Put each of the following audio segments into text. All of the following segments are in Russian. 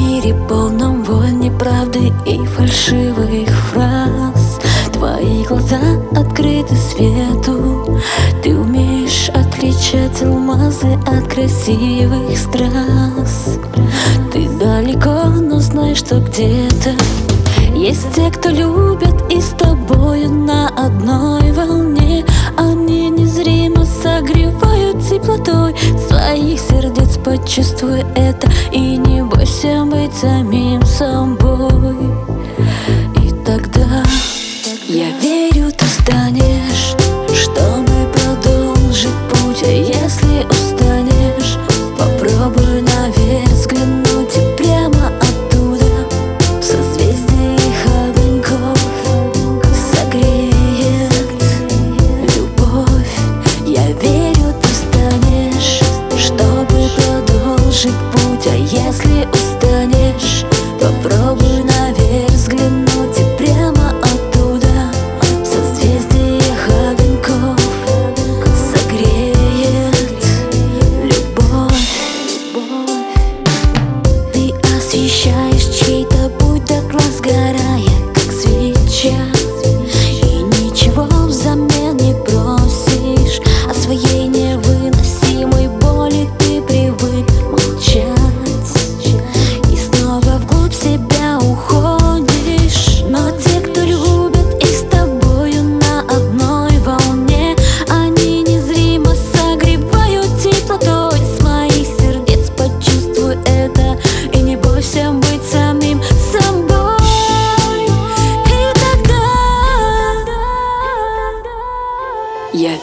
мире полном войны правды и фальшивых фраз. Твои глаза открыты свету. Ты умеешь отличать алмазы от красивых страз. Ты далеко, но знаешь, что где-то Есть те, кто любят и с тобою на одной волне. Они незримо согревают теплотой своих сердец. Почувствуй это и не бойся быть самим собой. И тогда я верю, ты станешь Попробуй наверх взглянуть И прямо оттуда. Созвездие огоньков Согреет любовь. Ты освещаешь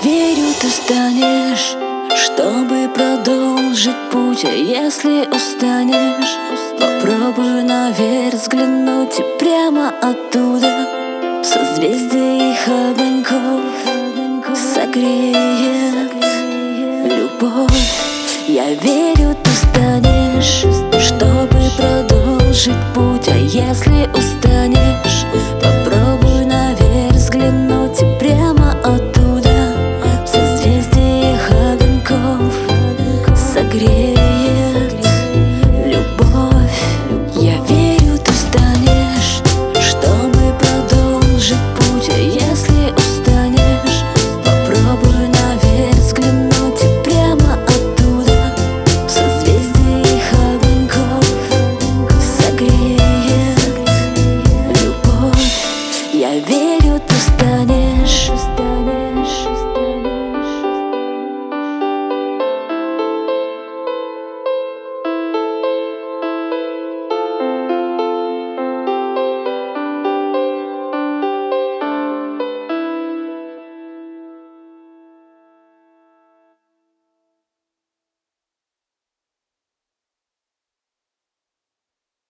верю, ты станешь чтобы продолжить путь, а если устанешь Попробуй наверх взглянуть и прямо оттуда. Созвездие их огоньков Согреет любовь. Я верю, ты станешь Согреет любовь Я верю